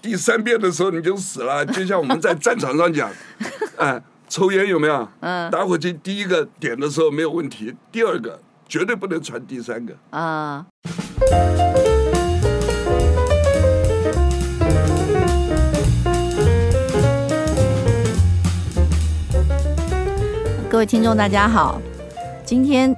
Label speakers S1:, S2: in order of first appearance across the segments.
S1: 第三遍的时候你就死了。就像我们在战场上讲，哎，抽烟有没有？嗯，打火机第一个点的时候没有问题，第二个绝对不能传第三个。啊。
S2: 各位听众，大家好。今天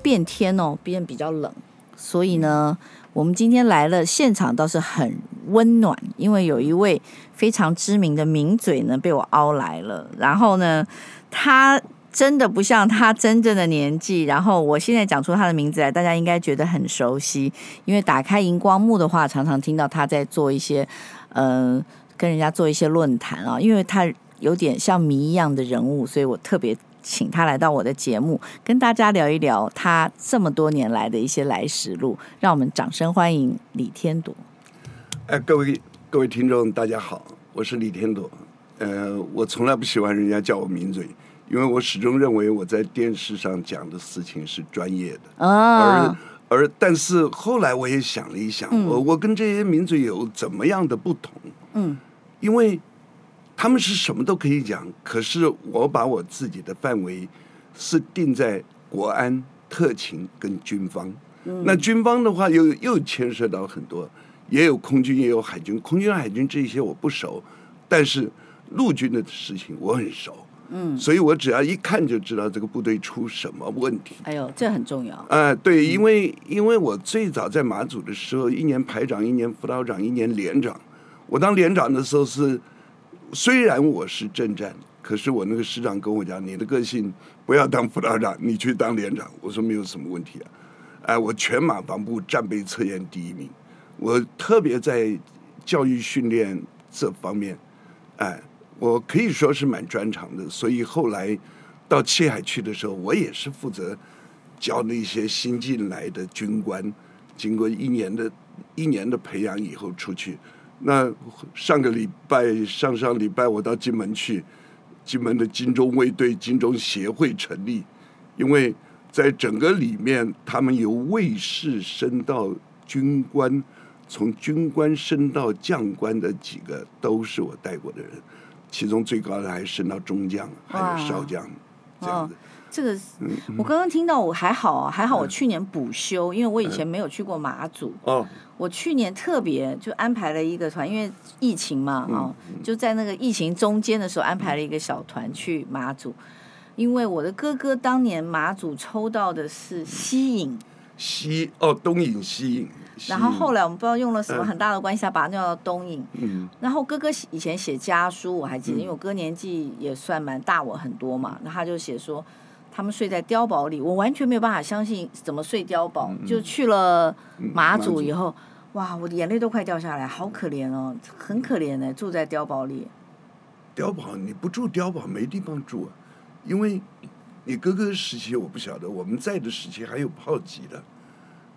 S2: 变天哦，变比较冷，所以呢，我们今天来了，现场倒是很温暖，因为有一位非常知名的名嘴呢被我凹来了。然后呢，他真的不像他真正的年纪。然后我现在讲出他的名字来，大家应该觉得很熟悉，因为打开荧光幕的话，常常听到他在做一些，嗯、呃，跟人家做一些论坛啊，因为他有点像谜一样的人物，所以我特别。请他来到我的节目，跟大家聊一聊他这么多年来的一些来时路。让我们掌声欢迎李天铎。
S1: 哎，各位各位听众，大家好，我是李天铎。呃，我从来不喜欢人家叫我名嘴，因为我始终认为我在电视上讲的事情是专业的。
S2: 哦。
S1: 而而，但是后来我也想了一想，嗯、我我跟这些名嘴有怎么样的不同？嗯，因为。他们是什么都可以讲，可是我把我自己的范围是定在国安、特勤跟军方。嗯、那军方的话又又牵涉到很多，也有空军，也有海军。空军、海军这些我不熟，但是陆军的事情我很熟。嗯，所以我只要一看就知道这个部队出什么问题。
S2: 哎呦，这很重要。啊、
S1: 呃，对，因为因为我最早在马祖的时候，一年排长，一年辅导长，一年连长。我当连长的时候是。虽然我是正战，可是我那个师长跟我讲：“你的个性不要当辅导长，你去当连长。”我说没有什么问题啊。哎，我全马防部战备测验第一名，我特别在教育训练这方面，哎，我可以说是蛮专长的。所以后来到七海去的时候，我也是负责教那些新进来的军官，经过一年的一年的培养以后出去。那上个礼拜、上上礼拜，我到金门去，金门的金钟卫队、金钟协会成立，因为在整个里面，他们由卫士升到军官，从军官升到将官的几个都是我带过的人，其中最高的还升到中将，还有少将，这样子。
S2: 这个，我刚刚听到，我还好啊，还好我去年补休，因为我以前没有去过马祖。哦。我去年特别就安排了一个团，因为疫情嘛，哦，就在那个疫情中间的时候安排了一个小团去马祖，因为我的哥哥当年马祖抽到的是西引。
S1: 西哦，东引西引。
S2: 然后后来我们不知道用了什么很大的关系，他把它叫东引。嗯。然后哥哥以前写家书，我还记得，因为我哥年纪也算蛮大我很多嘛，那他就写说。他们睡在碉堡里，我完全没有办法相信怎么睡碉堡。嗯、就去了马祖以后，嗯、哇，我的眼泪都快掉下来，好可怜哦，很可怜呢，住在碉堡里。
S1: 碉堡你不住碉堡没地方住啊，因为你哥哥时期我不晓得，我们在的时期还有炮击的。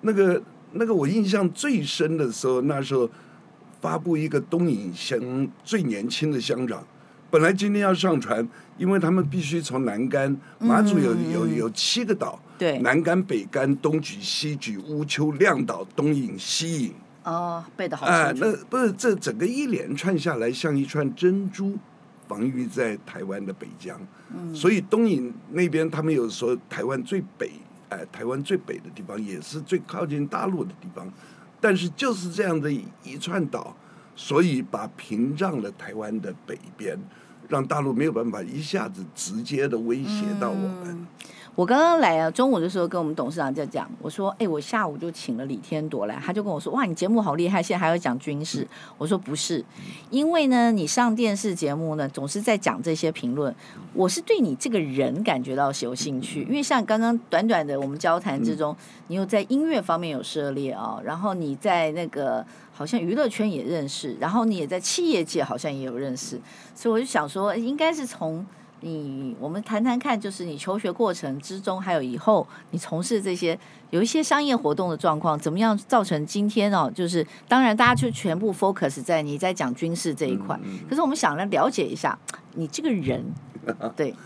S1: 那个那个我印象最深的时候，那时候发布一个东引乡最年轻的乡长。本来今天要上船，因为他们必须从南竿，马祖有有有七个岛，
S2: 对，
S1: 南竿、北竿、东莒、西莒、乌丘、亮岛、东引、西引。
S2: 哦，背的好
S1: 啊、呃，那不是这整个一连串下来，像一串珍珠，防御在台湾的北疆。嗯，所以东引那边他们有说台湾最北，哎、呃，台湾最北的地方也是最靠近大陆的地方，但是就是这样的一一串岛，所以把屏障了台湾的北边。让大陆没有办法一下子直接的威胁到我
S2: 们。我刚刚来啊，中午的时候跟我们董事长在讲，我说：“哎，我下午就请了李天铎来，他就跟我说：‘哇，你节目好厉害，现在还要讲军事。’我说：‘不是，因为呢，你上电视节目呢，总是在讲这些评论，我是对你这个人感觉到有兴趣，因为像刚刚短短的我们交谈之中，你又在音乐方面有涉猎啊，然后你在那个。”好像娱乐圈也认识，然后你也在企业界好像也有认识，所以我就想说，应该是从你我们谈谈看，就是你求学过程之中，还有以后你从事这些有一些商业活动的状况，怎么样造成今天哦？就是当然大家就全部 focus 在你在讲军事这一块，可是我们想来了解一下你这个人，对。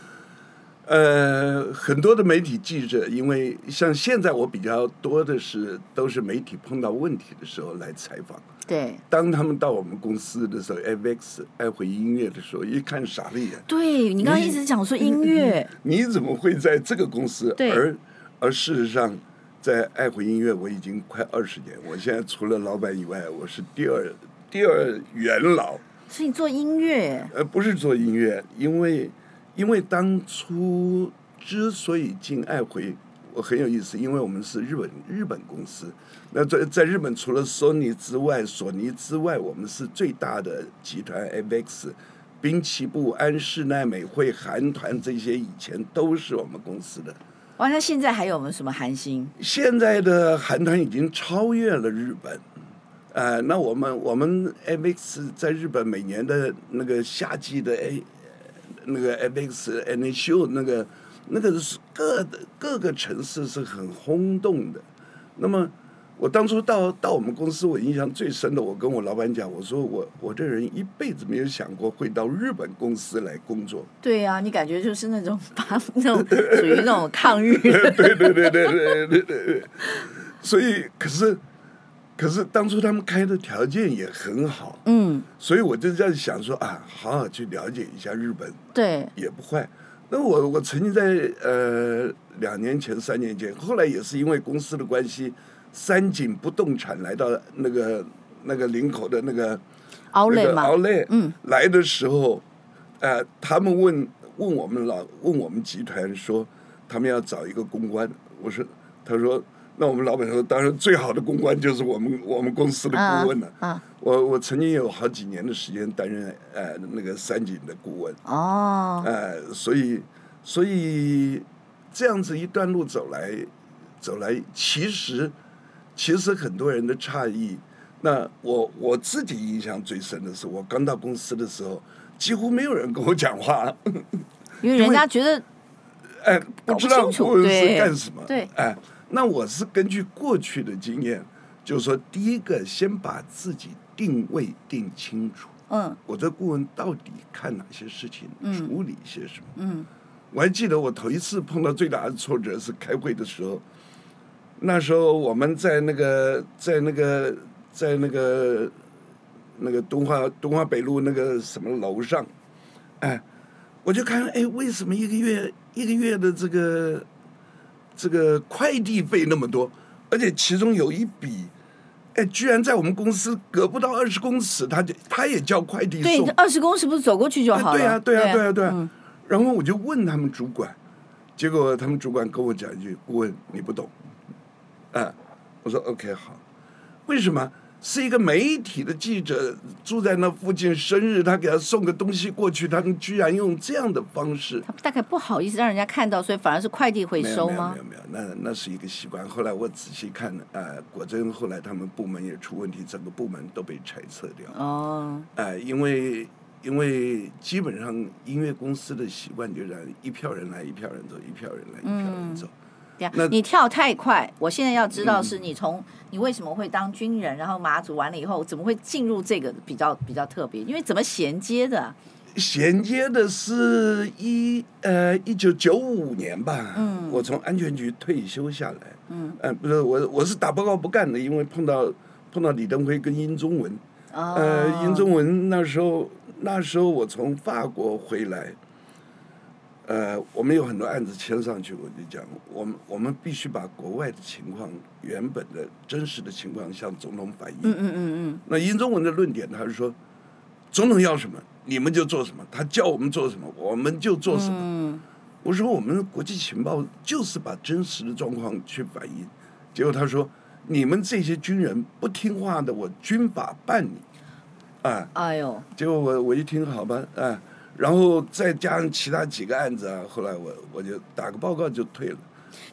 S1: 呃，很多的媒体记者，因为像现在我比较多的是都是媒体碰到问题的时候来采访，
S2: 对。
S1: 当他们到我们公司的时候，FX 爱回音乐的时候，一看傻了眼。
S2: 对，你刚刚一直讲说音乐，
S1: 你，你怎么会在这个公司？而而事实上，在爱回音乐，我已经快二十年。我现在除了老板以外，我是第二第二元老。
S2: 所以你做音乐？
S1: 呃，不是做音乐，因为因为当初之所以进爱回。我很有意思，因为我们是日本日本公司，那在在日本除了索尼之外，索尼之外，我们是最大的集团。MX、滨崎步、安室奈美惠、韩团这些以前都是我们公司的。
S2: 哇，那现在还有没有什么韩星？
S1: 现在的韩团已经超越了日本。呃，那我们我们 MX 在日本每年的那个夏季的 A 那个 MX Annual Show 那个。那个是各的各个城市是很轰动的。那么我当初到到我们公司，我印象最深的，我跟我老板讲，我说我我这人一辈子没有想过会到日本公司来工作。
S2: 对呀、啊，你感觉就是那种把那种属于那种抗日。
S1: 对对对对对对对。所以，可是可是当初他们开的条件也很好。嗯。所以我就在想说啊，好好去了解一下日本。
S2: 对。
S1: 也不坏。那我我曾经在呃两年前三年前，后来也是因为公司的关系，三井不动产来到那个那个林口的那个
S2: 奥莱嘛，
S1: 奥莱嗯，来的时候，呃，他们问问我们老问我们集团说，他们要找一个公关，我说，他说。那我们老板说，当然最好的公关就是我们我们公司的顾问了。啊啊、我我曾经有好几年的时间担任呃那个三井的顾问。哦。呃，所以所以这样子一段路走来走来，其实其实很多人的诧异。那我我自己印象最深的是，我刚到公司的时候，几乎没有人跟我讲话。
S2: 因为人家觉得，
S1: 哎，不知道顾问是干什么。
S2: 对。
S1: 哎。那我是根据过去的经验，就是说，第一个先把自己定位定清楚。嗯。我这顾问到底看哪些事情，处理些什么？嗯。我还记得我头一次碰到最大的挫折是开会的时候，那时候我们在那个在那个在那个那个东华东华北路那个什么楼上，哎，我就看哎，为什么一个月一个月的这个。这个快递费那么多，而且其中有一笔，哎，居然在我们公司隔不到二十公尺，他就他也叫快递送。
S2: 对，二十公尺不是走过去就好了？
S1: 对呀，对呀，对呀，对呀。然后我就问他们主管，结果他们主管跟我讲一句：“顾问，你不懂。”啊，我说 OK 好，为什么？是一个媒体的记者住在那附近，生日他给他送个东西过去，他们居然用这样的方式。
S2: 他大概不好意思让人家看到，所以反而是快递回收吗？
S1: 没有没有没有，那那是一个习惯。后来我仔细看，呃，果真后来他们部门也出问题，整个部门都被裁撤掉。哦。呃，因为因为基本上音乐公司的习惯就是一票人来，一票人走，一票人来，一票人走。嗯
S2: 那你跳太快，我现在要知道是你从你为什么会当军人，然后马祖完了以后，怎么会进入这个比较比较特别？因为怎么衔接的？
S1: 衔接的是一呃一九九五年吧，嗯，我从安全局退休下来，嗯，呃不是我我是打报告不干的，因为碰到碰到李登辉跟殷宗文，哦、呃殷宗文那时候那时候我从法国回来。呃，我们有很多案子签上去，我就讲，我们我们必须把国外的情况、原本的真实的情况向总统反映。嗯嗯嗯嗯。那殷中文的论点，他是说，总统要什么，你们就做什么，他叫我们做什么，我们就做什么。嗯。我说，我们国际情报就是把真实的状况去反映。结果他说，你们这些军人不听话的，我军法办你。啊。哎呦。结果我我一听，好吧，啊。然后再加上其他几个案子啊，后来我我就打个报告就退了。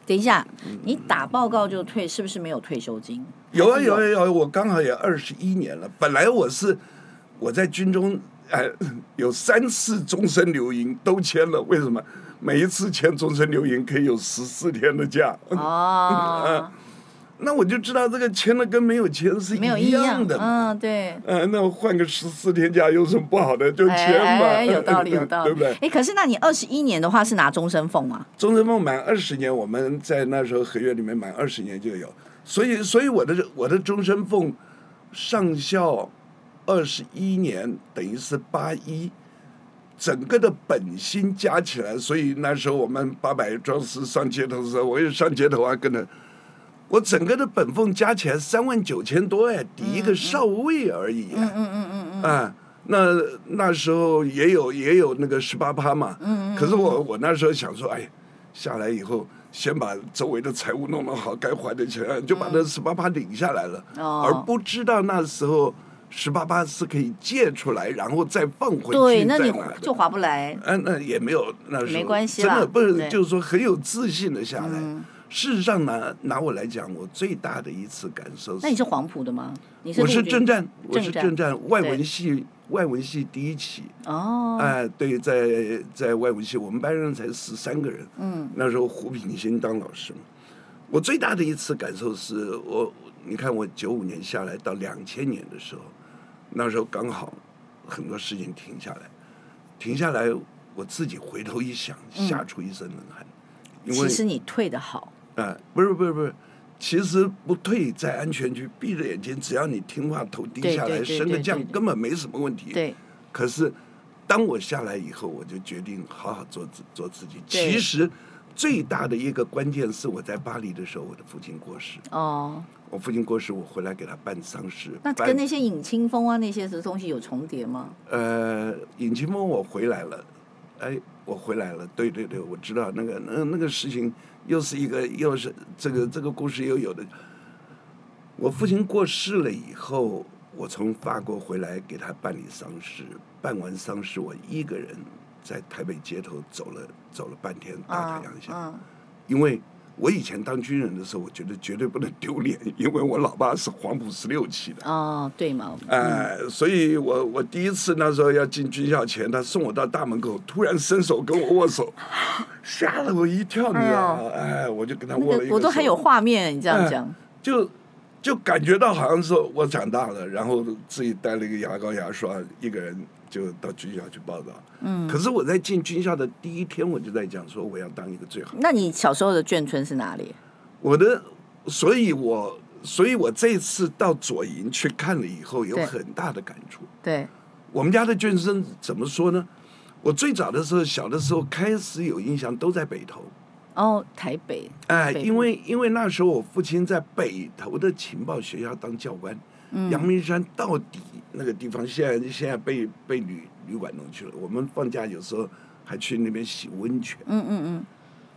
S2: 等一下，你打报告就退，是不是没有退休金？
S1: 有啊有啊有啊，我刚好也二十一年了。本来我是我在军中，哎，有三次终身留营都签了。为什么？每一次签终身留营可以有十四天的假。哦。那我就知道这个签了跟没有签是一样的。
S2: 嗯，对。
S1: 嗯、呃，那我换个十四天假有什么不好的？就签嘛。
S2: 哎，有道理，有道理，对不对？哎，可是那你二十一年的话是拿终身俸啊？
S1: 终身俸满二十年，我们在那时候合约里面满二十年就有，所以，所以我的我的终身俸，上校二十一年，等于是八一，整个的本薪加起来，所以那时候我们八百壮士上街头的时候，我也上街头啊，跟着我整个的本俸加起来三万九千多哎，抵一个少尉而已啊，嗯嗯嗯嗯嗯，啊，那那时候也有也有那个十八趴嘛，嗯嗯，可是我我那时候想说，哎，下来以后。先把周围的财务弄弄好，该还的钱就把那十八趴领下来了，哦、而不知道那时候十八八是可以借出来，然后再放回去。
S2: 对，那你就划不来。
S1: 嗯、啊，那也没有，那时候
S2: 没关系
S1: 真的不是，就是说很有自信的下来。
S2: 嗯、
S1: 事实上呢，拿我来讲，我最大的一次感受是。
S2: 那你是黄埔的吗？你是
S1: 我是正战，我是
S2: 正
S1: 战外文系。外文系第一期
S2: 哦，
S1: 哎、呃，对，在在外文系，我们班上才十三个人。
S2: 嗯，
S1: 那时候胡品新当老师，我最大的一次感受是我，你看我九五年下来到两千年的时候，那时候刚好很多事情停下来，停下来，我自己回头一想，吓出一身冷汗。
S2: 嗯、因为其实你退的好。
S1: 啊、呃，不是不是不是。其实不退，在安全区闭着眼睛，只要你听话，头低下来，升个降根本没什么问题。
S2: 对。
S1: 可是，当我下来以后，我就决定好好做自做自己。其实，最大的一个关键是我在巴黎的时候，我的父亲过世。
S2: 哦。
S1: 我父亲过世，我回来给他办丧事。
S2: 那跟那些尹清风啊那些东西有重叠吗？
S1: 呃，尹清风我回来了，哎，我回来了。对对对，我知道那个那那个事情。又是一个，又是这个这个故事又有的。我父亲过世了以后，我从法国回来给他办理丧事，办完丧事，我一个人在台北街头走了走了半天，大太阳下。因为我以前当军人的时候，我觉得绝对不能丢脸，因为我老爸是黄埔十六期的。
S2: 哦，对嘛。
S1: 哎、呃，所以我我第一次那时候要进军校前，他送我到大门口，突然伸手跟我握手。吓了我一跳，你知道吗？哎，我就跟他握了一个手。
S2: 我都还有画面，你这样讲。
S1: 就就感觉到好像是我长大了，然后自己带了一个牙膏牙刷，一个人就到军校去报道。
S2: 嗯。
S1: 可是我在进军校的第一天，我就在讲说我要当一个最好。
S2: 那你小时候的眷村是哪里？
S1: 我的，所以我所以我这次到左营去看了以后，有很大的感触。
S2: 对。
S1: 我们家的眷村怎么说呢？我最早的时候，小的时候开始有印象，都在北投。
S2: 哦，台北。
S1: 哎，因为因为那时候我父亲在北投的情报学校当教官。嗯。阳明山到底那个地方，现在现在被被旅旅馆弄去了。我们放假有时候还去那边洗温泉。
S2: 嗯嗯嗯。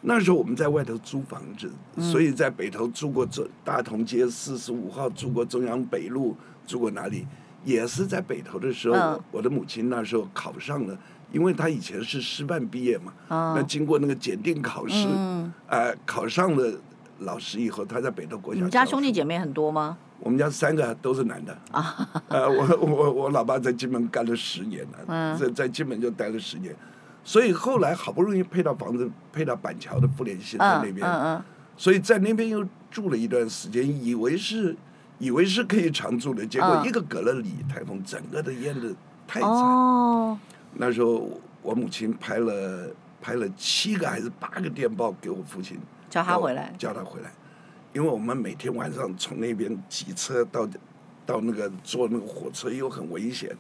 S1: 那时候我们在外头租房子，所以在北投住过中大同街四十五号，住过中央北路，住过哪里？也是在北投的时候，我的母亲那时候考上了。因为他以前是师范毕业嘛，
S2: 哦、
S1: 那经过那个检定考试，
S2: 嗯
S1: 呃，考上了老师以后，他在北投国小。
S2: 你们家兄弟姐妹很多吗？
S1: 我们家三个都是男的。
S2: 啊，
S1: 呃，我我我老爸在金门干了十年了，
S2: 嗯、
S1: 在在金门就待了十年，所以后来好不容易配到房子，配到板桥的妇联新村那
S2: 边，
S1: 所以在那边又住了一段时间，以为是以为是可以常住的，结果一个隔了里台风，整个的淹的太惨。
S2: 哦
S1: 那时候我母亲拍了拍了七个还是八个电报给我父亲，
S2: 叫他回来，
S1: 叫他回来，因为我们每天晚上从那边挤车到到那个坐那个火车又很危险，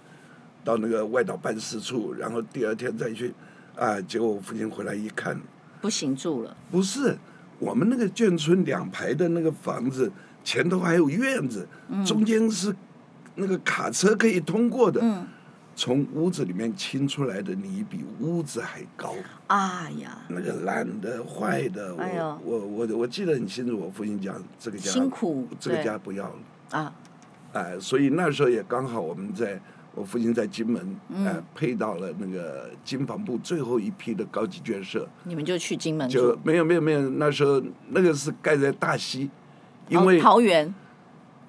S1: 到那个外岛办事处，然后第二天再去，啊，结果我父亲回来一看，
S2: 不行住了，
S1: 不是，我们那个眷村两排的那个房子前头还有院子，
S2: 嗯、
S1: 中间是那个卡车可以通过的。
S2: 嗯
S1: 从屋子里面清出来的泥比屋子还高。
S2: 哎呀，
S1: 那个烂的、坏的，
S2: 哎
S1: 我我我我记得很清楚，我父亲讲这个家
S2: 辛苦，
S1: 这个家不要了
S2: 啊。
S1: 哎，所以那时候也刚好我们在我父亲在金门，哎，配到了那个金防部最后一批的高级眷舍。
S2: 你们就去金门？
S1: 就没有没有没有，那时候那个是盖在大溪，因为
S2: 桃园。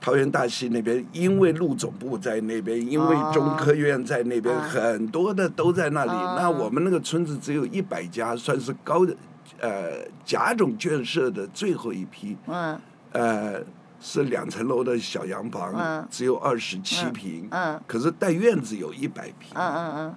S1: 桃园大溪那边，因为陆总部在那边，因为中科院在那边，
S2: 哦、
S1: 很多的都在那里。
S2: 哦、
S1: 那我们那个村子只有一百家，算是高的，呃，甲种建设的最后一批。
S2: 嗯。
S1: 呃，是两层楼的小洋房，
S2: 嗯、
S1: 只有二十七平。
S2: 嗯。
S1: 可是带院子有一百平。
S2: 嗯嗯嗯。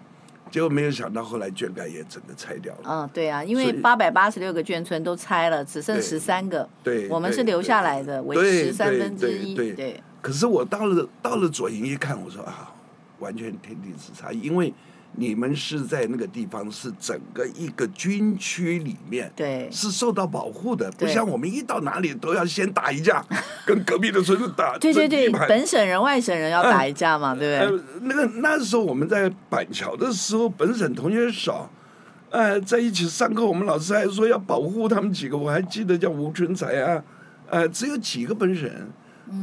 S1: 结果没有想到，后来眷改也整个拆掉了。
S2: 嗯，对啊，因为八百八十六个眷村都拆了，只剩十三个。
S1: 对。
S2: 我们是留下来的，为十三分之一。对。
S1: 可是我到了到了左营一看，我说啊，完全天地之差，因为。你们是在那个地方，是整个一个军区里面，
S2: 对，
S1: 是受到保护的，不像我们一到哪里都要先打一架，跟隔壁的村子打。
S2: 对对对，本省人、外省人要打一架嘛，对不对？
S1: 那个那时候我们在板桥的时候，本省同学少，呃，在一起上课，我们老师还说要保护他们几个，我还记得叫吴春才啊，呃，只有几个本省人，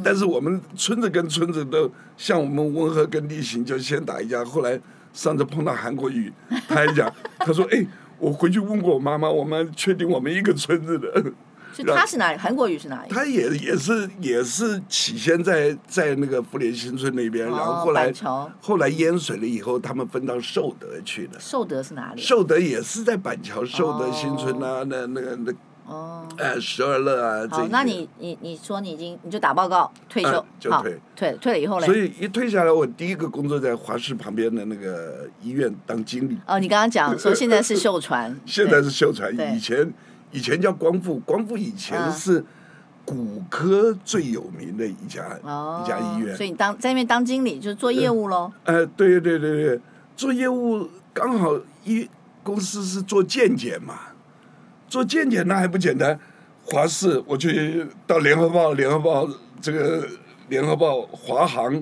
S1: 但是我们村子跟村子都像我们温和跟立行就先打一架，后来。上次碰到韩国瑜，他还讲，他说：“哎，我回去问过我妈妈，我们确定我们一个村子的。”
S2: 所以他是哪里？韩国瑜是哪里？
S1: 他也也是也是起先在在那个福联新村那边，然后后来后来淹水了以后，他们分到寿德去了。
S2: 寿德是哪里？
S1: 寿德也是在板桥寿德新村啊，那那个那。哦，哎，十二乐啊，
S2: 好，那你你你说你已经你就打报告退休，
S1: 就退，
S2: 退退了以后呢？
S1: 所以一退下来，我第一个工作在华师旁边的那个医院当经理。
S2: 哦，你刚刚讲说现在是 秀传，
S1: 现在是秀传，以前以前叫光复，光复以前是骨科最有名的一家一家医院。
S2: 所以你当在那边当经理就是做业务喽？
S1: 呃，对对对对，做业务刚好一公司是做健检嘛。做间谍那还不简单，华视我去到联合报，联合报这个联合报华航，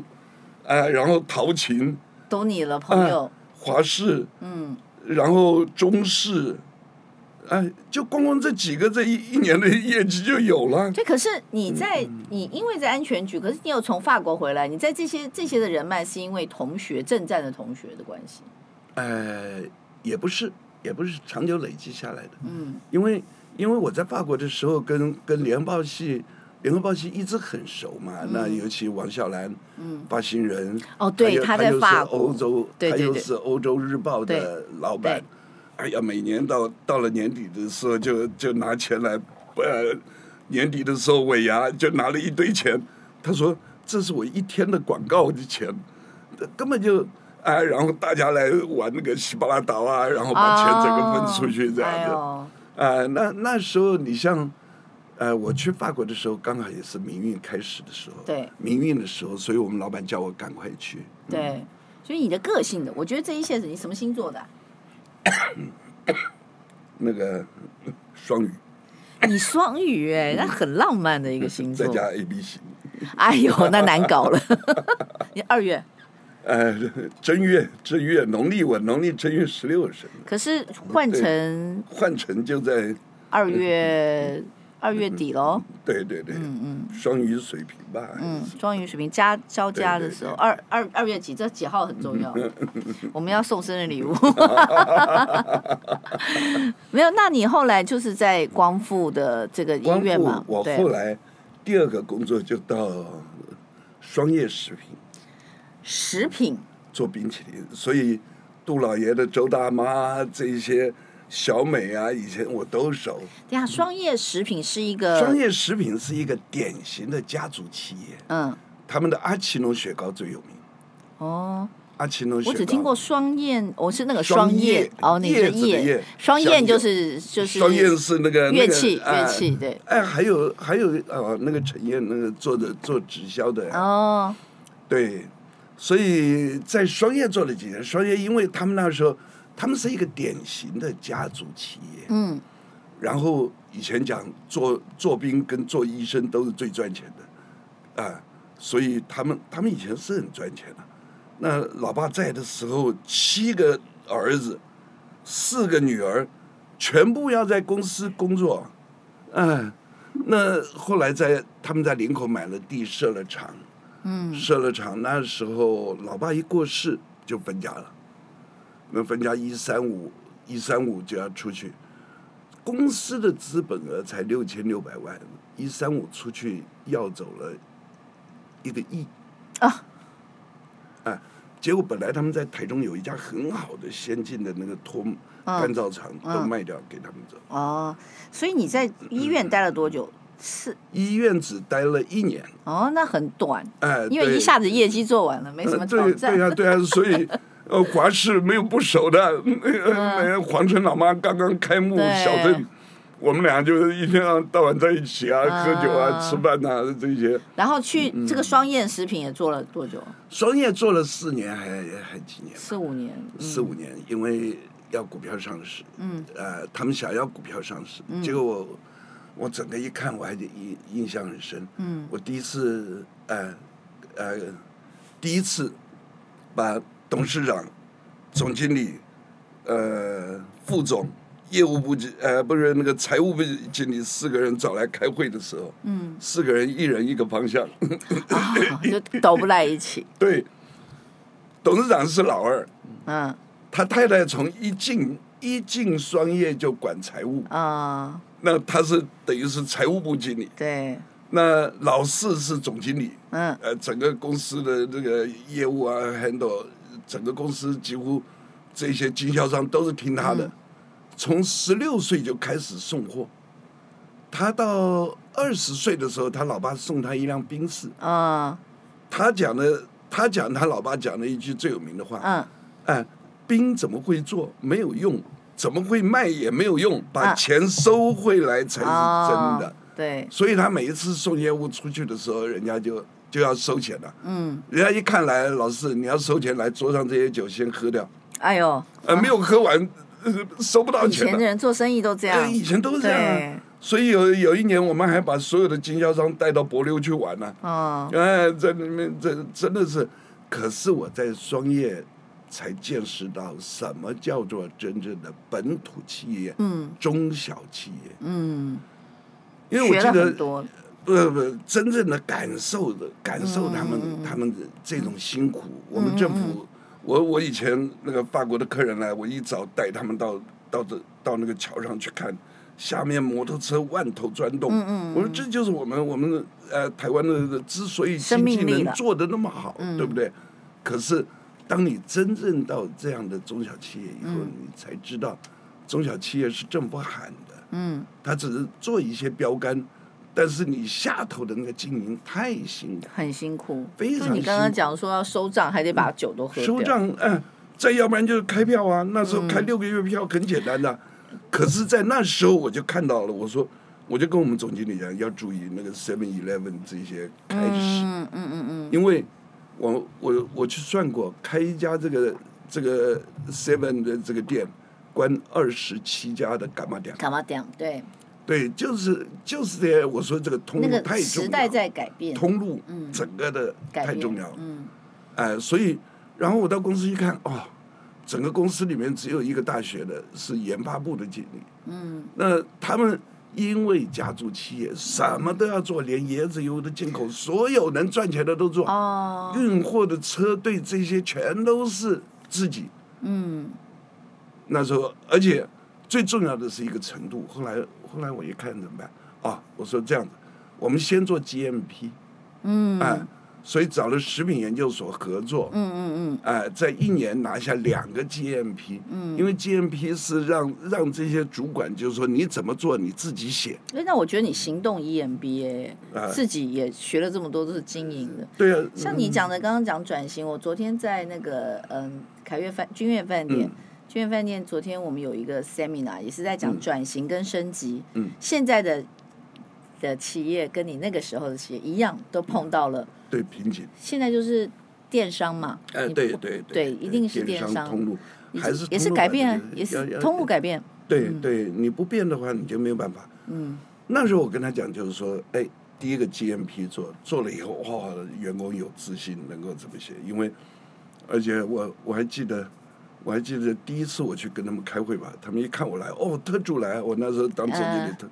S1: 哎、呃，然后陶琴，
S2: 都你了朋友，
S1: 华视，嗯，然后中视，哎、呃，就光光这几个这一一年的业绩就有了。
S2: 对，可是你在你因为在安全局，可是你有从法国回来，你在这些这些的人脉是因为同学正战的同学的关系？
S1: 呃，也不是。也不是长久累积下来的，嗯，因为因为我在法国的时候跟跟联合报系联合报系一直很熟嘛，那尤其王小兰，嗯，发行人，
S2: 哦，对，他在法国，
S1: 欧洲，他又是欧洲日报的老板，哎呀，每年到到了年底的时候就就拿钱来，呃，年底的时候尾牙就拿了一堆钱，他说这是我一天的广告的钱，根本就。哎，然后大家来玩那个西巴拉岛啊，然后把钱整个分出去这样子。哎，呦哎，那那时候你像，呃，我去法国的时候，刚好也是民运开始的时候。对。民运的时候，所以我们老板叫我赶快去。
S2: 对。嗯、所以你的个性的，我觉得这一些是你什么星座的、啊？
S1: 那个双鱼。
S2: 你双鱼哎，那很浪漫的一个星座。
S1: 再加 A B 型。
S2: 哎呦，那难搞了。你二月。
S1: 呃，正月正月农历我农历正月十六生。
S2: 可是换成
S1: 换成就在
S2: 二月 二月底喽。
S1: 对对对，嗯嗯，双鱼水平吧。
S2: 嗯，双鱼水平加交加的时候，二二二月几？这几号很重要。我们要送生日礼物。没有，那你后来就是在光复的这个医院嘛？
S1: 我后来第二个工作就到双叶食品。
S2: 食品
S1: 做冰淇淋，所以杜老爷的周大妈这一些小美啊，以前我都熟。
S2: 对呀，双叶食品是一个
S1: 双叶食品是一个典型的家族企业。嗯，他们的阿奇诺雪糕最有名。
S2: 哦，
S1: 阿奇诺雪糕，
S2: 我只听过双燕，我是那个双燕哦，那个燕，双燕就是就是
S1: 双燕是那个
S2: 乐器乐器对。
S1: 哎，还有还有哦，那个陈燕那个做的做直销的哦，对。所以在双叶做了几年，双叶因为他们那时候，他们是一个典型的家族企业，嗯，然后以前讲做做兵跟做医生都是最赚钱的，啊，所以他们他们以前是很赚钱的。那老爸在的时候，七个儿子，四个女儿，全部要在公司工作，啊，那后来在他们在林口买了地，设了厂。嗯，设了厂，那时候老爸一过世就分家了，那分家一三五一三五就要出去，公司的资本额才六千六百万，一三五出去要走了一个亿。啊，哎，结果本来他们在台中有一家很好的先进的那个脱干燥厂，都卖掉给他们走。
S2: 哦，所以你在医院待了多久？是
S1: 医院只待了一年
S2: 哦，那很短哎，因为一下子业绩做完了，没什么挑战。
S1: 对呀，对呀，所以 呃，华氏没有不熟的，那个黄城老妈刚刚开幕小镇，我们俩就是一天到晚在一起啊，喝酒啊，吃饭啊这些。
S2: 然后去这个双燕食品也做了多久？
S1: 双燕做了四年，还还几年？
S2: 四五年。
S1: 四五年，因为要股票上市。嗯。呃，他们想要股票上市，结果我我整个一看，我还得印印象很深。嗯。我第一次，呃，呃，第一次把董事长、总经理、呃，副总。业务部经呃不是那个财务部经理四个人找来开会的时候，嗯，四个人一人一个方向，
S2: 哦、就都不在一起。
S1: 对，董事长是老二，嗯，他太太从一进一进双业就管财务啊，哦、那他是等于是财务部经理，
S2: 对，
S1: 那老四是总经理，嗯，呃，整个公司的这个业务啊，handle 整个公司几乎这些经销商都是听他的。嗯。从十六岁就开始送货，他到二十岁的时候，他老爸送他一辆宾士。啊，他讲的，他讲他老爸讲的一句最有名的话。嗯，哎，兵怎么会做？没有用，怎么会卖也没有用，把钱收回来才是真的。
S2: 对，
S1: 所以他每一次送业务出去的时候，人家就就要收钱了。嗯，人家一看来，老师你要收钱，来桌上这些酒先喝掉。
S2: 哎呦，
S1: 呃，没有喝完。收不到钱。
S2: 以前的人做生意都这样。
S1: 以前都是这样。对所以有有一年，我们还把所有的经销商带到柏流去玩呢。哦。哎，在里面，这真的是，可是我在双业才见识到什么叫做真正的本土企业。嗯。中小企业。嗯。因为我记得，不不不，真正的感受的感受他们、嗯、他们的这种辛苦，嗯、我们政府。我我以前那个法国的客人来，我一早带他们到到这到那个桥上去看，下面摩托车万头钻动。嗯嗯。我说这就是我们我们呃台湾的之所以经济能做的那么好，对不对？可是当你真正到这样的中小企业以后，你才知道中小企业是政府喊的。嗯。他只是做一些标杆。但是你下头的那个经营太辛苦，
S2: 很辛苦，
S1: 非常辛苦。
S2: 你刚刚讲说要收账，还得把酒都喝掉。
S1: 收账，嗯，再要不然就是开票啊。那时候开六个月票很简单的，嗯、可是，在那时候我就看到了，我说，我就跟我们总经理讲，要注意那个 Seven Eleven 这些开始，嗯嗯嗯嗯，因为我我我去算过，开一家这个这个 Seven 的这个店，关二十七家的干嘛店，
S2: 干嘛店，对。
S1: 对，就是就是这。我说这个通路太重要，
S2: 时代在改变，
S1: 通路整个的太重要了。嗯，哎，所以然后我到公司一看，哦，整个公司里面只有一个大学的是研发部的经理。嗯，那他们因为家族企业，什么都要做，连椰子油的进口，所有能赚钱的都做。哦，运货的车队这些全都是自己。嗯，那时候，而且最重要的是一个程度，后来。后来我一看怎么办？啊，我说这样子，我们先做 GMP，嗯，哎，所以找了食品研究所合作，嗯嗯嗯，哎，在一年拿下两个 GMP，嗯，因为 GMP 是让让这些主管就是说你怎么做你自己写。
S2: 哎，那我觉得你行动 EMBA，自己也学了这么多都是经营的，
S1: 对啊，
S2: 像你讲的刚刚讲转型，我昨天在那个嗯凯悦饭君悦饭店。君悦饭店昨天我们有一个 seminar，也是在讲转型跟升级。嗯，现在的的企业跟你那个时候的企业一样，都碰到了
S1: 对瓶颈。
S2: 现在就是电商嘛，
S1: 哎，对对
S2: 对，一定是电商
S1: 通路，还是
S2: 也是改变，也是通路改变。
S1: 对对，你不变的话，你就没有办法。嗯，那时候我跟他讲，就是说，哎，第一个 GMP 做做了以后，哇，员工有自信，能够怎么写，因为而且我我还记得。我还记得第一次我去跟他们开会吧，他们一看我来，哦，特助来，我那时候当总经理，特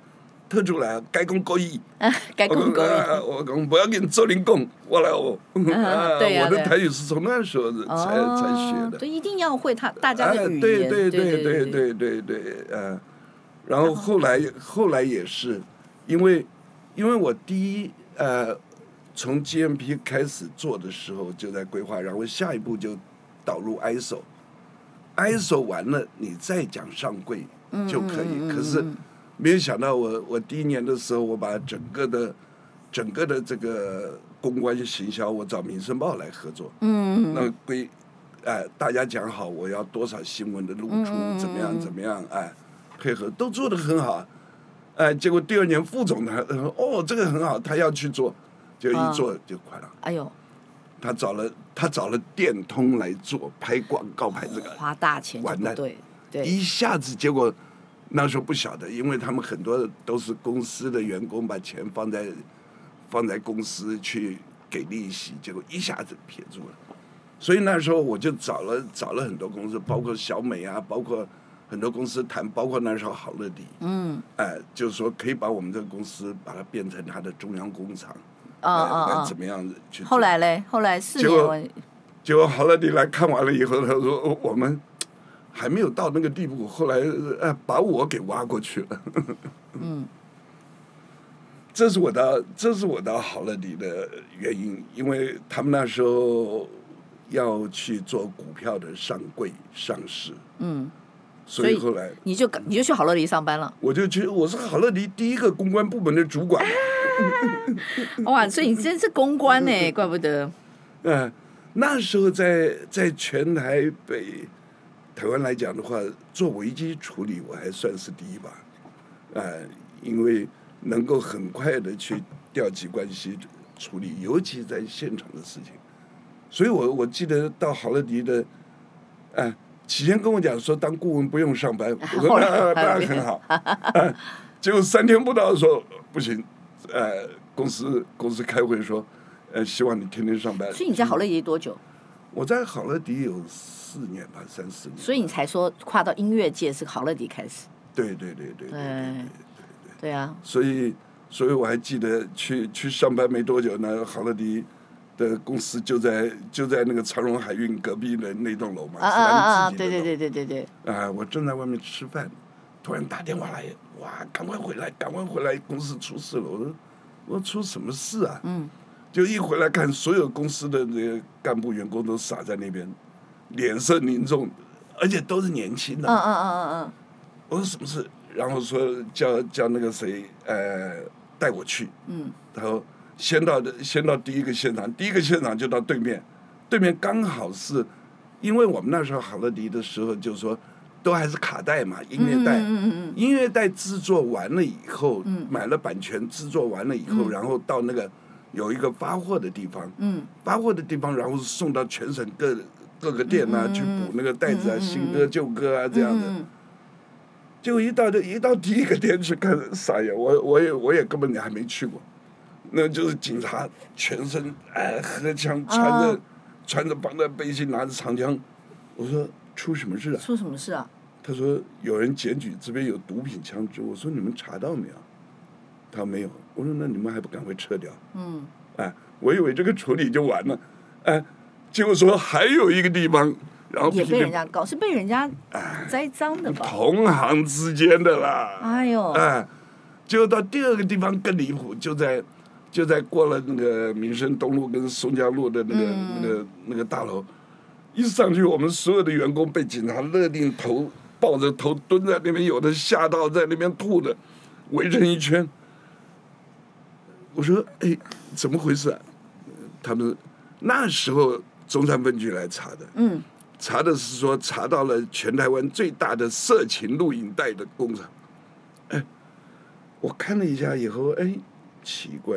S1: 特助来，该讲国语，
S2: 该讲国语，
S1: 我讲不要跟你做零工，我来哦，啊，我的台语是从那时候才才学的，
S2: 对，一定要会他大家的语言，对
S1: 对对对对对。对，呃，然后后来后来也是，因为因为我第一呃从 GMP 开始做的时候就在规划，然后下一步就导入 ISO。ISO 完了，你再讲上柜就可以。嗯嗯嗯、可是没有想到我，我我第一年的时候，我把整个的整个的这个公关行销，我找民生报来合作。嗯，嗯那归哎，大家讲好，我要多少新闻的露出，怎么样怎么样，哎，配合都做得很好。哎，结果第二年副总他哦，这个很好，他要去做，就一做就快了。
S2: 哎呦，
S1: 他找了他找了电通来做拍广告拍这个，
S2: 花大钱，
S1: 完蛋，
S2: 对对，
S1: 一下子结果那时候不晓得，因为他们很多都是公司的员工，把钱放在放在公司去给利息，结果一下子撇住了。所以那时候我就找了找了很多公司，包括小美啊，包括。很多公司谈，包括那时候好乐迪，嗯，哎，就是说可以把我们这个公司把它变成它的中央工厂，啊啊啊，怎么样子去？
S2: 后来嘞，后来四年，
S1: 结果，结果好乐迪来看完了以后，他说我们还没有到那个地步，后来呃把我给挖过去了。嗯，这是我到这是我到好乐迪的原因，因为他们那时候要去做股票的上柜上市，嗯。所以后来
S2: 你就你就去好乐迪上班了。
S1: 我就去，我是好乐迪第一个公关部门的主管。
S2: 哇，所以你真是公关呢，怪不得。
S1: 嗯，那时候在在全台北台湾来讲的话，做危机处理我还算是第一把。呃，因为能够很快的去调集关系处理，尤其在现场的事情。所以我我记得到好乐迪的，哎。起先跟我讲说当顾问不用上班，我说那当然很好。结果三天不到说不行，呃，公司公司开会说，呃，希望你天天上班。
S2: 所以你在好乐迪多久？
S1: 我在好乐迪有四年吧，三四年。
S2: 所以你才说跨到音乐界是好乐迪开始。
S1: 对对对对对对对对。
S2: 对啊。
S1: 所以，所以我还记得去去上班没多久呢，好乐迪。的公司就在就在那个长荣海运隔壁的那栋楼嘛，
S2: 啊啊啊！对对对对对对。
S1: 啊，我正在外面吃饭，突然打电话来，哇，赶快回来，赶快回来，公司出事了。我说，我说出什么事啊？嗯。就一回来看，所有公司的那个干部员工都傻在那边，脸色凝重，而且都是年轻的。嗯嗯嗯嗯嗯。我说什么事？然后说叫叫那个谁，呃，带我去。嗯。然后。先到的，先到第一个现场，第一个现场就到对面，对面刚好是，因为我们那时候好乐迪的时候，就是说，都还是卡带嘛，音乐带，音乐带制作完了以后，买了版权，制作完了以后，然后到那个有一个发货的地方，发货的地方，然后送到全省各各个店啊去补那个袋子啊，新歌旧歌啊这样的，结果一到这一到第一个店去看，傻眼，我我也我也根本还没去过。那就是警察，全身哎，荷枪，穿着、uh, 穿着绑着背心，拿着长枪。我说出什么事啊？
S2: 出什么事啊？
S1: 他说有人检举这边有毒品枪支。我说你们查到没有？他说没有。我说那你们还不赶快撤掉？嗯。哎，我以为这个处理就完了，哎，结果说还有一个地方，然后
S2: 也被人家搞，是被人家栽赃的吧？
S1: 同行之间的啦。
S2: 哎呦。
S1: 哎，结果到第二个地方更离谱，就在。就在过了那个民生东路跟松江路的那个、嗯、那个那个大楼，一上去，我们所有的员工被警察勒令头抱着头蹲在那边，有的吓到在那边吐的，围成一圈。我说：“哎，怎么回事啊？”他们那时候中山分局来查的，嗯，查的是说查到了全台湾最大的色情录影带的工厂。哎，我看了一下以后，哎。奇怪，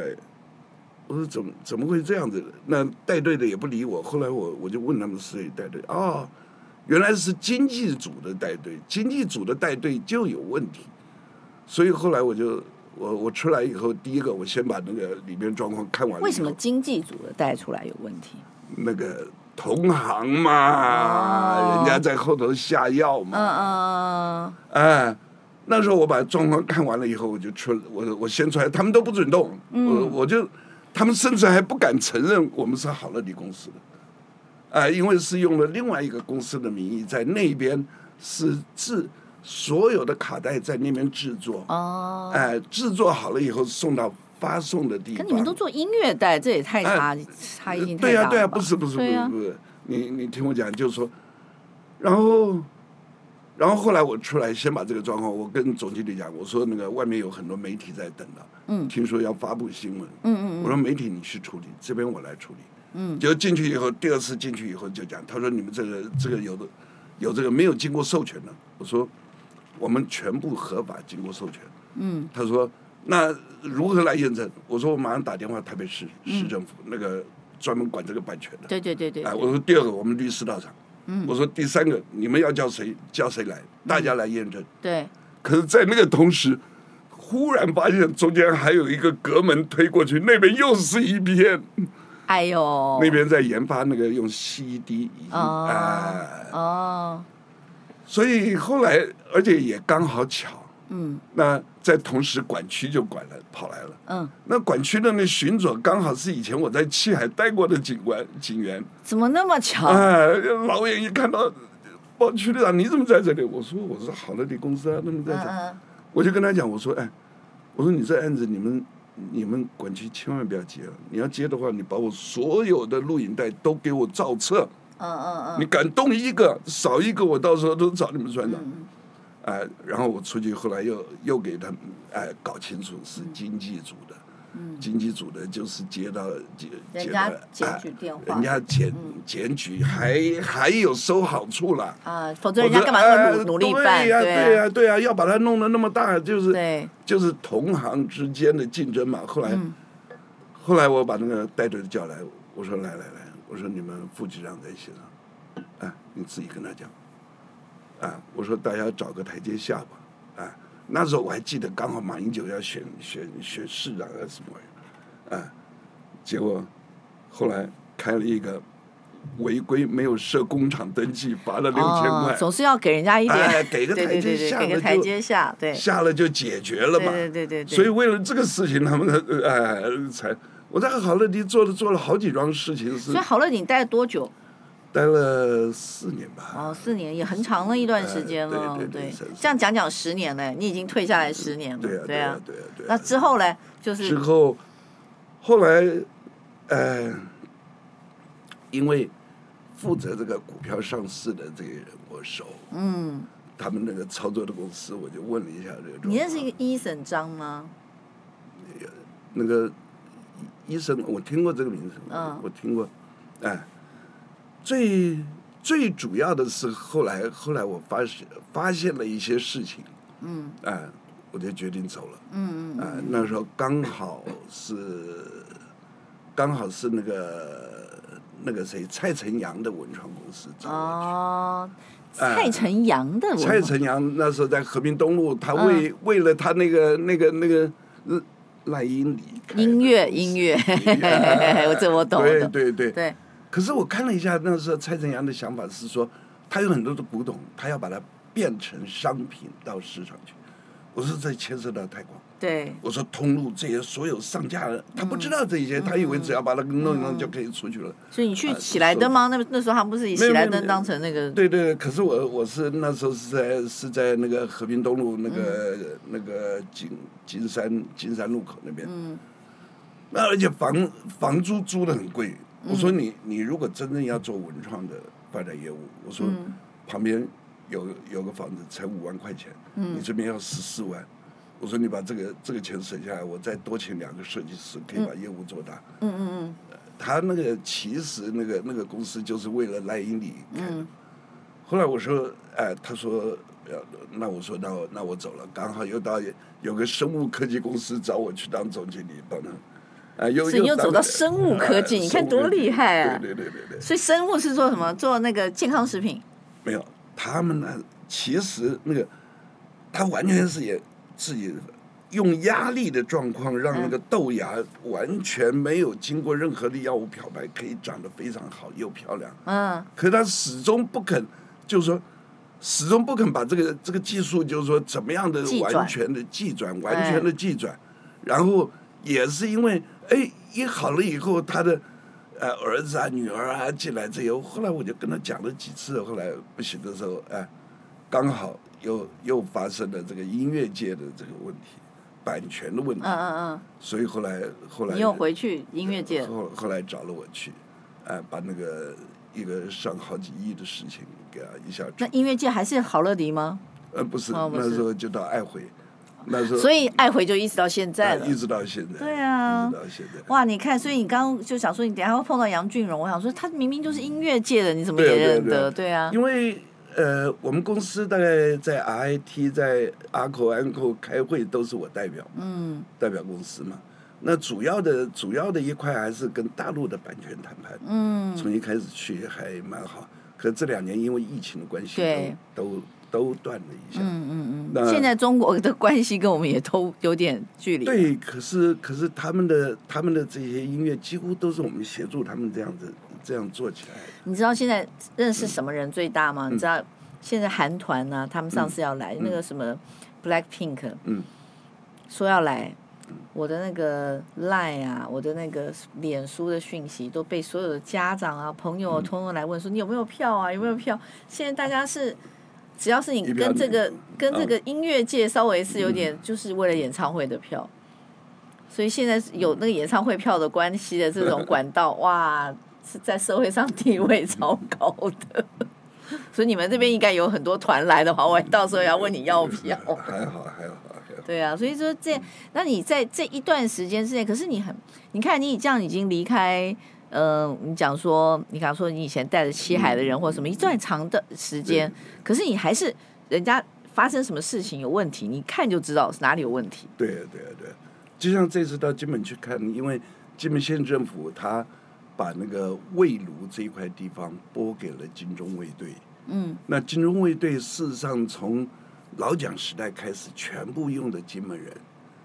S1: 我说怎么怎么会这样子？那带队的也不理我。后来我我就问他们是谁带队，哦，原来是经济组的带队，经济组的带队就有问题。所以后来我就我我出来以后，第一个我先把那个里面状况看完。
S2: 为什么经济组的带出来有问题？
S1: 那个同行嘛，哦、人家在后头下药嘛。嗯嗯。哎。那时候我把状况看完了以后，我就出我我先出来，他们都不准动，嗯、我我就，他们甚至还不敢承认我们是好乐迪公司的，啊、呃，因为是用了另外一个公司的名义，在那边是制所有的卡带在那边制作，哦，哎、呃，制作好了以后送到发送的地方。可
S2: 你们都做音乐带，这也太差、呃、差异太大了。
S1: 对呀、啊、对呀、啊，不是不是不是不是，你你听我讲，就是说，然后。然后后来我出来，先把这个状况，我跟总经理讲，我说那个外面有很多媒体在等了，嗯，听说要发布新闻，嗯嗯，我说媒体你去处理，这边我来处理，嗯，结果进去以后，第二次进去以后就讲，他说你们这个这个有的有这个没有经过授权的，我说我们全部合法经过授权，
S2: 嗯，
S1: 他说那如何来验证？我说我马上打电话台北市市政府那个专门管这个版权的。
S2: 对对对对。
S1: 哎，我说第二个我们律师到场。嗯。我说第三个你们要叫谁叫谁来，大家来验证。
S2: 对。
S1: 可是，在那个同时，忽然发现中间还有一个隔门推过去，那边又是一片。
S2: 哎呦！
S1: 那边在研发那个用 CD 已经哎
S2: 哦，
S1: 所以后来而且也刚好巧，
S2: 嗯，
S1: 那在同时管区就管了跑来了，
S2: 嗯，
S1: 那管区的那巡佐刚好是以前我在七海待过的警官警员，
S2: 怎么那么巧？
S1: 哎，老远一看到，报区队长你怎么在这里？我说我是好乐迪公司啊，怎么在这？
S2: 嗯嗯，
S1: 我就跟他讲，我说哎，我说你这案子你们。你们管区千万不要接了，你要接的话，你把我所有的录影带都给我照册。
S2: 嗯嗯嗯。
S1: 你敢动一个，少一个，我到时候都找你们船长。
S2: 嗯
S1: 哎，然后我出去，后来又又给他们哎搞清楚是经济组的。
S2: 嗯。
S1: 经济组的就是接到接
S2: 接到检举电话，
S1: 人家检检举还还有收好处了。
S2: 啊，否则人家干嘛那么努努力办？
S1: 对呀对呀对呀，要把它弄得那么大，就是，就是同行之间的竞争嘛。后来后来我把那个带队的叫来，我说来来来，我说你们副局长在线上，哎，你自己跟他讲，啊，我说大家找个台阶下吧，啊。那时候我还记得，刚好马英九要选选选市长还是什么玩意儿，啊，结果后来开了一个违规，没有设工厂登记，罚了六千块。
S2: 总是要给人家一点，
S1: 哎，给个台阶下，
S2: 给个台阶下，对，
S1: 下了就解决了嘛。
S2: 对对对对。
S1: 所以为了这个事情，他们哎才我在好乐迪做了做了好几桩事情是。
S2: 所以好乐迪待了多久？
S1: 待了四年吧。
S2: 哦，四年也很长了一段时间了。对对，这样讲讲十年嘞，你已经退下来十年了。
S1: 对啊，对啊，对啊，对啊。
S2: 那之后呢？就是
S1: 之后，后来，呃，因为负责这个股票上市的这个人我熟，
S2: 嗯，
S1: 他们那个操作的公司，我就问了一下这个。
S2: 你认识一个伊森张吗？
S1: 那个医生，我听过这个名字，嗯，我听过，哎。最最主要的是后来后来我发现发现了一些事情，
S2: 嗯，
S1: 哎，我就决定走了，
S2: 嗯嗯，
S1: 哎，那时候刚好是刚好是那个那个谁蔡辰洋的文创公司找我去，
S2: 哦，蔡辰洋的文创，
S1: 蔡辰洋那时候在和平东路，他为为了他那个那个那个赖英里
S2: 音乐音乐，我这我懂，
S1: 对对对
S2: 对。
S1: 可是我看了一下，那时候蔡辰洋的想法是说，他有很多的古董，他要把它变成商品到市场去。我说这牵涉到太广。
S2: 对。
S1: 我说通路这些所有上架的，他不知道这些，他以为只要把它弄一弄就可以出去了。
S2: 所以你去喜来登吗？那那时候他们不是以喜来登当成那个？
S1: 对对，可是我我是那时候是在是在那个和平东路那个那个金金山金山路口那边。嗯。那而且房房租租的很贵。我说你你如果真正要做文创的发展业务，我说旁边有有个房子才五万块钱，你这边要十四万，我说你把这个这个钱省下来，我再多请两个设计师，可以把业务做大。
S2: 嗯嗯嗯。
S1: 他那个其实那个那个公司就是为了赖英里开的。后来我说，哎，他说，那我说那我那我走了，刚好又到有个生物科技公司找我去当总经理，帮他。
S2: 所以你又走到生物科技，你看多厉害啊！
S1: 对对对对。
S2: 所以生物是做什么？做那个健康食品？
S1: 没有，他们呢？其实那个，他完全是也自己用压力的状况，让那个豆芽完全没有经过任何的药物漂白，可以长得非常好又漂亮。
S2: 嗯。
S1: 可是他始终不肯，就是说，始终不肯把这个这个技术，就是说怎么样的完全的技转，完全的技转，然后也是因为。哎，一好了以后，他的呃儿子啊、女儿啊进来之后，后来我就跟他讲了几次，后来不行的时候，哎，刚好又又发生了这个音乐界的这个问题，版权的问题。
S2: 嗯嗯嗯。
S1: 所以后来后来。
S2: 你又回去音乐界。
S1: 后后来找了我去，哎，把那个一个上好几亿的事情给他一下。
S2: 那音乐界还是好乐迪吗？
S1: 呃，不是，那时候就到爱回。那时候，
S2: 所以爱回就一直到现在了，
S1: 一直到现在。
S2: 对啊，
S1: 一直到现在。
S2: 哇，你看，所以你刚刚就想说，你等下会碰到杨俊荣，我想说他明明就是音乐界的，你怎么也认得？对啊。
S1: 因为呃，我们公司大概在 RIT 在阿口安口开会都是我代表，
S2: 嗯，
S1: 代表公司嘛。那主要的主要的一块还是跟大陆的版权谈判，
S2: 嗯，
S1: 从一开始去还蛮好，可这两年因为疫情的关系，
S2: 对，
S1: 都都断了一下。那
S2: 现在中国的关系跟我们也都有点距离。
S1: 对，可是可是他们的他们的这些音乐几乎都是我们协助他们这样子这样做起来。
S2: 你知道现在认识什么人最大吗？
S1: 嗯、
S2: 你知道现在韩团呢、啊，他们上次要来、嗯、那个什么 Black Pink，
S1: 嗯，
S2: 说要来。我的那个 Line 啊，我的那个脸书的讯息都被所有的家长啊、朋友啊，通通来问说，你有没有票啊？有没有票？现在大家是，只要是你跟这个跟这个音乐界稍微是有点，就是为了演唱会的票，所以现在有那个演唱会票的关系的这种管道，哇，是在社会上地位超高的。所以你们这边应该有很多团来的话，我到时候要问你要票。
S1: 还好，还好。
S2: 对啊，所以说这，那你在这一段时间之内，可是你很，你看你这样已经离开，呃，你讲说，你刚说你以前带着七海的人或什么一段长的时间，可是你还是人家发生什么事情有问题，你看就知道是哪里有问题。
S1: 对啊，对啊，对。啊，就像这次到金门去看，因为金门县政府他把那个卫炉这一块地方拨给了金钟卫队，嗯，那金钟卫队事实上从老蒋时代开始，全部用的金门人，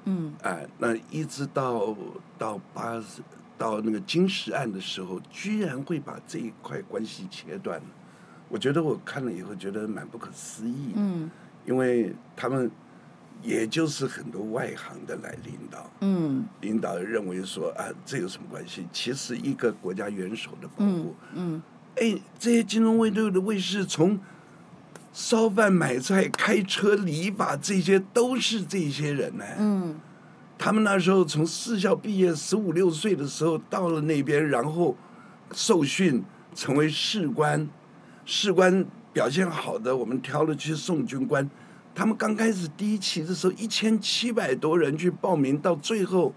S1: 嗯，哎，那一直到到八十到那个金石案的时候，居然会把这一块关系切断，我觉得我看了以后觉得蛮不可思议，嗯，因为他们也就是很多外行的来领导，嗯，领导认为说啊，这有什么关系？其实一个国家元首的保护，嗯，哎，这些金融卫队的卫士从烧饭、买菜、开车、理发，这些都是这些人呢。嗯，他们那时候从四校毕业，十五六岁的时候到了那边，然后受训成为士官。士官表现好的，我们挑了去送军官。他们刚开始第一期的时候，一千七百多人去报名，到最后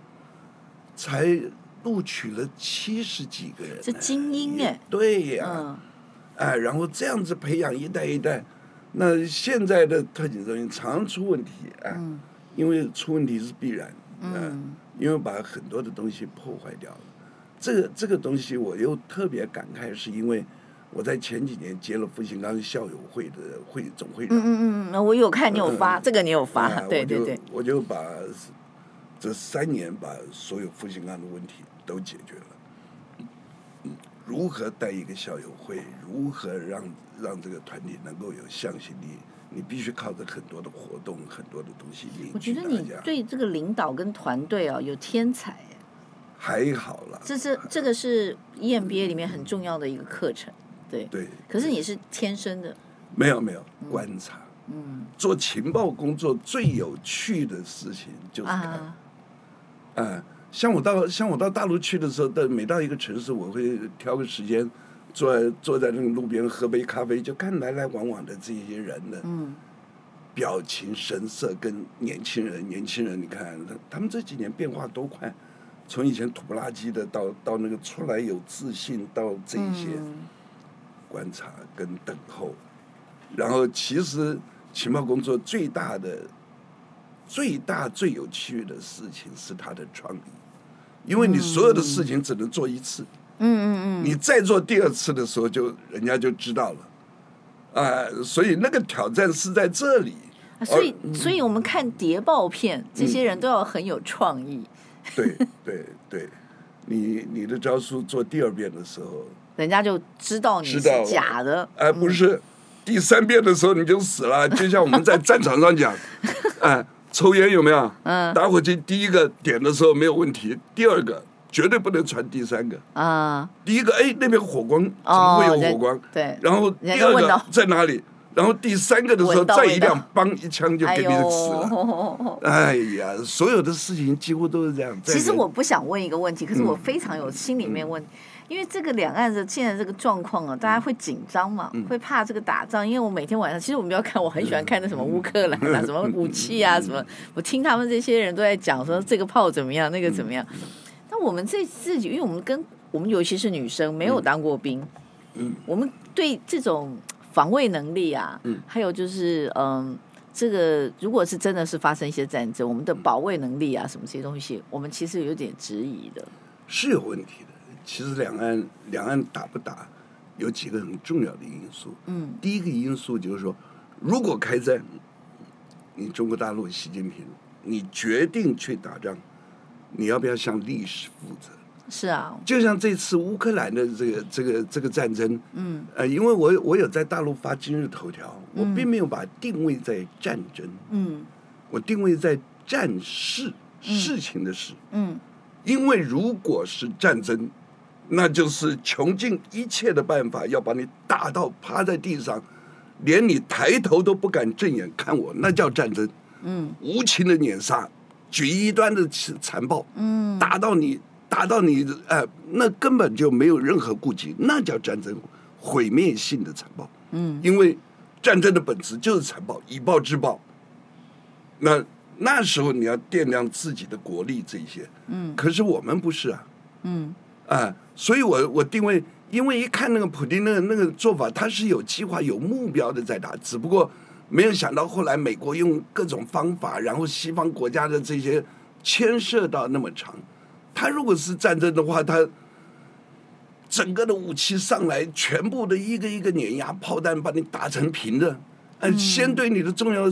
S1: 才录取了七十几个人。
S2: 这精英哎，
S1: 对呀、啊，嗯、哎，然后这样子培养一代一代。那现在的特警中心常出问题啊，嗯、因为出问题是必然，啊、嗯，因为把很多的东西破坏掉了。这个这个东西我又特别感慨，是因为我在前几年接了复兴岗校友会的会总会长。嗯
S2: 嗯嗯，我有看你有发，嗯、这个你有发，啊、对对对。
S1: 我就把这三年把所有复兴岗的问题都解决了。如何带一个校友会？如何让让这个团体能够有向心力？你必须靠着很多的活动，很多的东西。
S2: 我觉得你对这个领导跟团队啊有天才。
S1: 还好啦。
S2: 这是这个是 EMBA 里面很重要的一个课程，对。
S1: 对。
S2: 可是你是天生的。
S1: 没有没有观察。嗯。做情报工作最有趣的事情就是看。啊。嗯像我到像我到大陆去的时候，到每到一个城市，我会挑个时间，坐坐在那个路边喝杯咖啡，就看来来往往的这些人的表情神色，跟年轻人，年轻人，你看他他们这几年变化多快，从以前土不拉几的，到到那个出来有自信，到这些观察跟等候，然后其实情报工作最大的。最大最有趣的事情是他的创意，因为你所有的事情只能做一次，嗯嗯嗯嗯，你再做第二次的时候，就人家就知道了，啊，所以那个挑战是在这里。
S2: 所以，所以我们看谍报片，这些人都要很有创意。
S1: 对对对，你你的招数做第二遍的时候，
S2: 人家就知道你是假的。
S1: 哎，不是，第三遍的时候你就死了。就像我们在战场上讲，哎。抽烟有没有？嗯，打火机第一个点的时候没有问题，第二个绝对不能传第三个。啊，第一个哎，那边火光怎么会有火光？
S2: 对，
S1: 然后第二个在哪里？然后第三个的时候再一亮，梆一枪就给你死了。哎呀，所有的事情几乎都是这样。
S2: 其实我不想问一个问题，可是我非常有心里面问。因为这个两岸的现在这个状况啊，大家会紧张嘛，会怕这个打仗。因为我每天晚上，其实我们要看，我很喜欢看那什么乌克兰啊，什么武器啊，什么。我听他们这些人都在讲说这个炮怎么样，那个怎么样。那我们这自己，因为我们跟我们尤其是女生，没有当过兵，嗯我们对这种防卫能力啊，
S1: 嗯，
S2: 还有就是嗯，这个如果是真的是发生一些战争，我们的保卫能力啊，什么这些东西，我们其实有点质疑的，
S1: 是有问题的。其实两岸两岸打不打，有几个很重要的因素。
S2: 嗯，
S1: 第一个因素就是说，如果开战，你中国大陆习近平，你决定去打仗，你要不要向历史负责？
S2: 是啊，
S1: 就像这次乌克兰的这个这个这个战争，
S2: 嗯，
S1: 呃，因为我我有在大陆发今日头条，我并没有把定位在战争，
S2: 嗯，
S1: 我定位在战事事情的事，
S2: 嗯，
S1: 因为如果是战争，那就是穷尽一切的办法要把你打到趴在地上，连你抬头都不敢正眼看我，那叫战争，
S2: 嗯，
S1: 无情的碾杀，极端的残暴，
S2: 嗯，
S1: 打到你。打到你，呃，那根本就没有任何顾忌，那叫战争，毁灭性的残暴。
S2: 嗯，
S1: 因为战争的本质就是残暴，以暴制暴。那那时候你要掂量自己的国力这些。
S2: 嗯，
S1: 可是我们不是啊。
S2: 嗯，
S1: 啊，所以我我定位，因为一看那个普京那个那个做法，他是有计划、有目标的在打，只不过没有想到后来美国用各种方法，然后西方国家的这些牵涉到那么长。他如果是战争的话，他整个的武器上来，全部的一个一个碾压炮弹把你打成平的，嗯，先对你的重要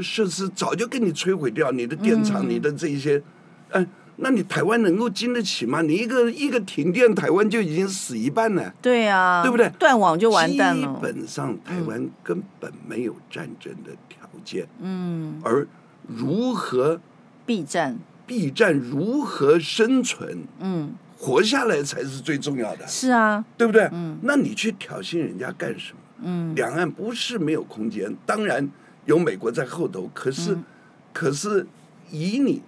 S1: 设施早就给你摧毁掉，你的电厂，你的这些，嗯，那你台湾能够经得起吗？你一个一个停电，台湾就已经死一半了。
S2: 对啊，
S1: 对不对？
S2: 断网就完蛋了。
S1: 基本上台湾根本没有战争的条件。
S2: 嗯，
S1: 而如何
S2: 避战？
S1: 避战如何生存？
S2: 嗯，
S1: 活下来才是最重要的。
S2: 是啊，
S1: 对不对？
S2: 嗯，
S1: 那你去挑衅人家干什么？
S2: 嗯，
S1: 两岸不是没有空间，当然有美国在后头，可是，
S2: 嗯、
S1: 可是以你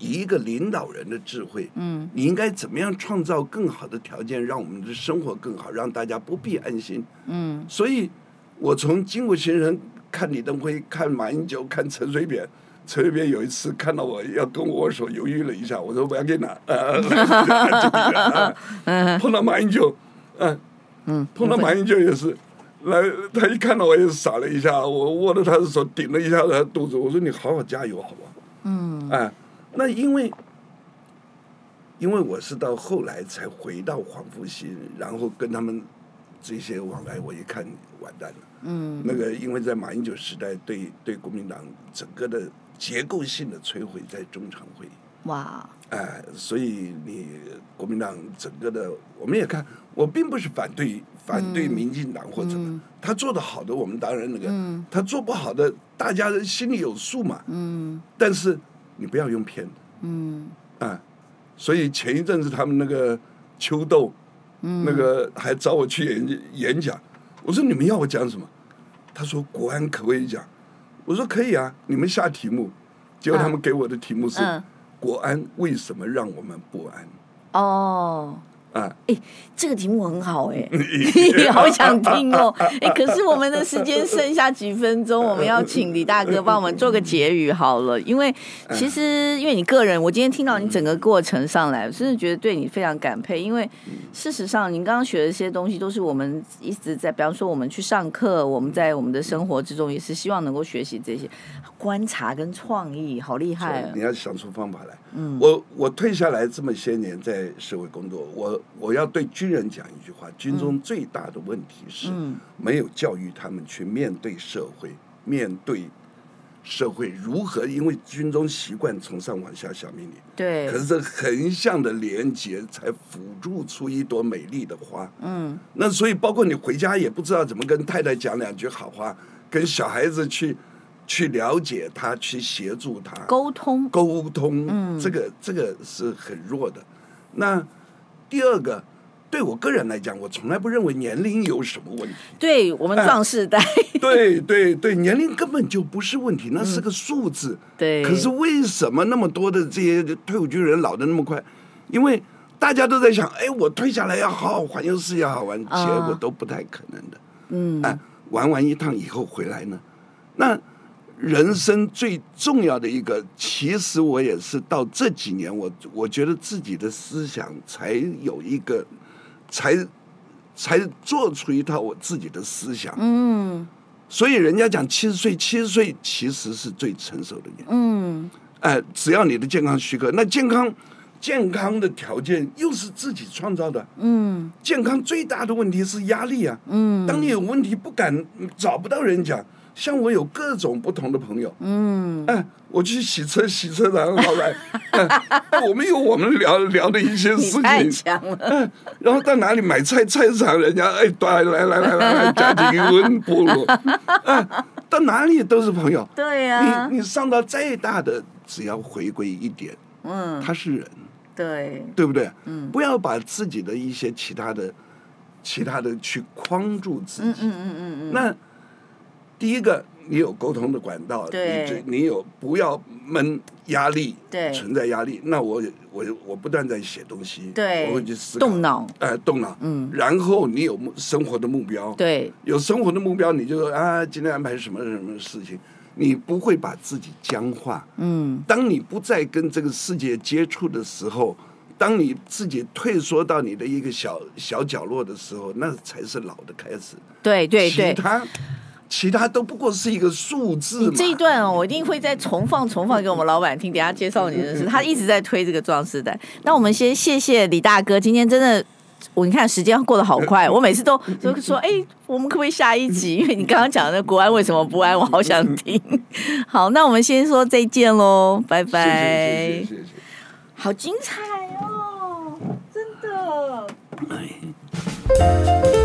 S1: 以一个领导人的智慧，
S2: 嗯，
S1: 你应该怎么样创造更好的条件，让我们的生活更好，让大家不必安心。
S2: 嗯，
S1: 所以我从经过先生看李登辉，看马英九，看陈水扁。陈水扁有一次看到我要跟我握手，犹豫了一下，我说不要给你拿。碰到马英九，嗯嗯，碰到马英九也是，来他一看到我也是傻了一下，我握着他的手顶了一下他的肚子，我说你好好加油，好不好？
S2: 嗯，
S1: 哎，那因为因为我是到后来才回到黄复兴，然后跟他们这些往来，我一看完蛋了。
S2: 嗯，
S1: 那个因为在马英九时代对，对对国民党整个的。结构性的摧毁在中常会，
S2: 哇！
S1: 哎，所以你国民党整个的，我们也看，我并不是反对反对民进党或者什么，
S2: 嗯、
S1: 他做的好的，我们当然那个，
S2: 嗯、
S1: 他做不好的，大家心里有数嘛。
S2: 嗯。
S1: 但是你不要用骗的。
S2: 嗯。
S1: 啊，所以前一阵子他们那个秋豆，
S2: 嗯、
S1: 那个还找我去演演讲，我说你们要我讲什么？他说国安可不可以讲？我说可以啊，你们下题目，结果他们给我的题目是：国安为什么让我们不安？
S2: 哦。这个题目很好哎，好想听哦。哎，可是我们的时间剩下几分钟，我们要请李大哥帮我们做个结语好了。因为其实，因为你个人，我今天听到你整个过程上来，我真的觉得对你非常感佩。因为事实上，您刚刚学的一些东西，都是我们一直在，比方说我们去上课，我们在我们的生活之中，也是希望能够学习这些观察跟创意，好厉害啊！
S1: 你要想出方法来。
S2: 嗯，
S1: 我我退下来这么些年在社会工作，我我要对军人讲一句话：军中最大的问题是没有教育他们去面对社会，面对社会如何？因为军中习惯从上往下下命令，
S2: 对。
S1: 可是这横向的连接才辅助出一朵美丽的花。
S2: 嗯，
S1: 那所以包括你回家也不知道怎么跟太太讲两句好话，跟小孩子去。去了解他，去协助他
S2: 沟通，
S1: 沟通，
S2: 嗯，
S1: 这个这个是很弱的。那第二个，对我个人来讲，我从来不认为年龄有什么问题。
S2: 对我们壮世代，
S1: 哎、对对对，年龄根本就不是问题，那是个数字。
S2: 嗯、对。
S1: 可是为什么那么多的这些退伍军人老的那么快？因为大家都在想，哎，我退下来要好好环游世界，好玩，结果都不太可能的。
S2: 嗯。
S1: 哎，玩完一趟以后回来呢，那。人生最重要的一个，其实我也是到这几年，我我觉得自己的思想才有一个，才才做出一套我自己的思想。
S2: 嗯
S1: 所以人家讲七十岁，七十岁其实是最成熟的年龄。
S2: 嗯
S1: 哎，只要你的健康许可，那健康健康的条件又是自己创造的。
S2: 嗯
S1: 健康最大的问题是压力啊。
S2: 嗯
S1: 当你有问题不敢找不到人讲，像我有各种不同的朋友。
S2: 嗯，
S1: 哎，我去洗车，洗车场老板，哎，我们有我们聊聊的一些事情。
S2: 强了。
S1: 哎，然后到哪里买菜，菜市场人家哎，来来来来来来，加几个温菠萝，哎，到哪里都是朋友。
S2: 对呀、
S1: 你你上到再大的，只要回归一点，
S2: 嗯，
S1: 他是人，
S2: 对，
S1: 对不对？
S2: 嗯
S1: 不要把自己的一些其他的、其他的去框住自己。
S2: 嗯嗯嗯嗯嗯，
S1: 那第一个，你有沟通的管道，
S2: 对。
S1: 你你有不要闷压力，
S2: 对。
S1: 存在压力。那我我我不断在写东西，
S2: 对。
S1: 我会去思考，
S2: 动脑，
S1: 哎、动脑，
S2: 嗯。
S1: 然后你有生活的目标，
S2: 对，
S1: 有生活的目标，你就说啊，今天安排什么什么事情，你不会把自己僵化。
S2: 嗯。
S1: 当你不再跟这个世界接触的时候，当你自己退缩到你的一个小小角落的时候，那才是老的开始。
S2: 对对对。
S1: 其。他其他都不过是一个数字嘛。
S2: 你这一段哦，我一定会再重放重放给我们老板听。等下介绍你认识，他一直在推这个壮世代。那我们先谢谢李大哥，今天真的，我你看时间过得好快，我每次都都说，哎，我们可不可以下一集？因为你刚刚讲的那国安为什么不安，我好想听。好，那我们先说再见喽，拜拜。
S1: 谢谢谢谢谢谢。
S2: 好精彩哦，真的。
S1: 哎